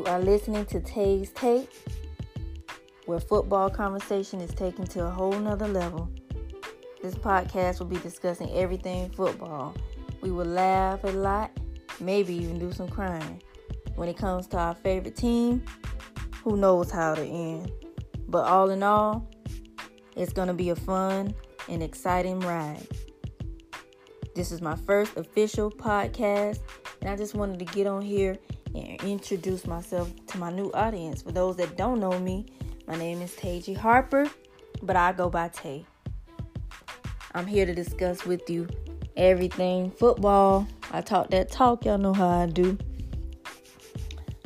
You are listening to Tay's Take, where football conversation is taken to a whole nother level. This podcast will be discussing everything football. We will laugh a lot, maybe even do some crying. When it comes to our favorite team, who knows how to end. But all in all, it's going to be a fun and exciting ride. This is my first official podcast, and I just wanted to get on here and introduce myself to my new audience. For those that don't know me, my name is Taji Harper, but I go by Tay. I'm here to discuss with you everything football. I talk that talk, y'all know how I do.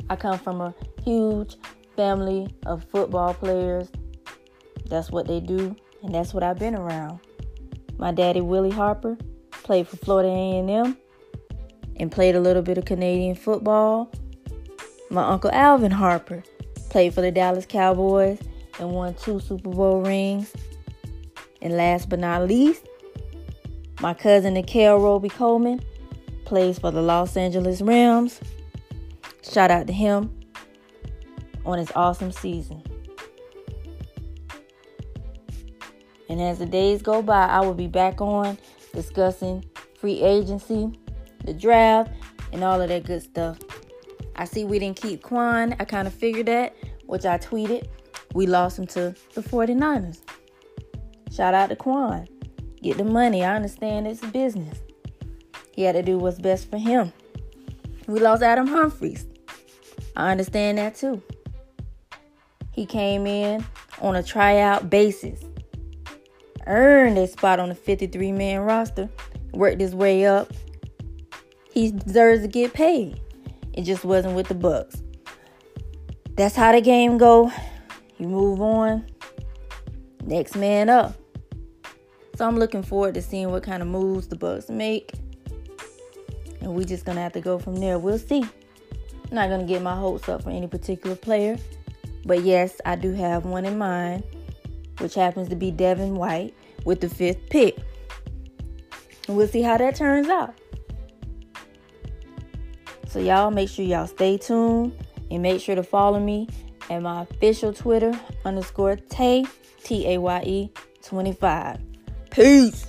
I come from a huge family of football players. That's what they do, and that's what I've been around. My daddy Willie Harper played for Florida A&M and played a little bit of Canadian football. My uncle Alvin Harper played for the Dallas Cowboys and won two Super Bowl rings. And last but not least, my cousin Nickell Robey Coleman plays for the Los Angeles Rams. Shout out to him on his awesome season. And as the days go by, I will be back on discussing free agency, the draft, and all of that good stuff. I see we didn't keep Kwon. I kind of figured that, which I tweeted. We lost him to the 49ers. Shout out to Kwon. Get the money. I understand it's a business. He had to do what's best for him. We lost Adam Humphries. I understand that too. He came in on a tryout basis, earned a spot on the 53 man roster, worked his way up. He deserves to get paid. It just wasn't with the Bucs. That's how the game go. You move on. Next man up. So I'm looking forward to seeing what kind of moves the Bucs make. And we just gonna have to go from there. We'll see. I'm not gonna get my hopes up for any particular player. But yes, I do have one in mind, which happens to be Devin White with the fifth pick. And we'll see how that turns out. So, y'all make sure y'all stay tuned and make sure to follow me at my official Twitter underscore Tay, T A Y E 25. Peace.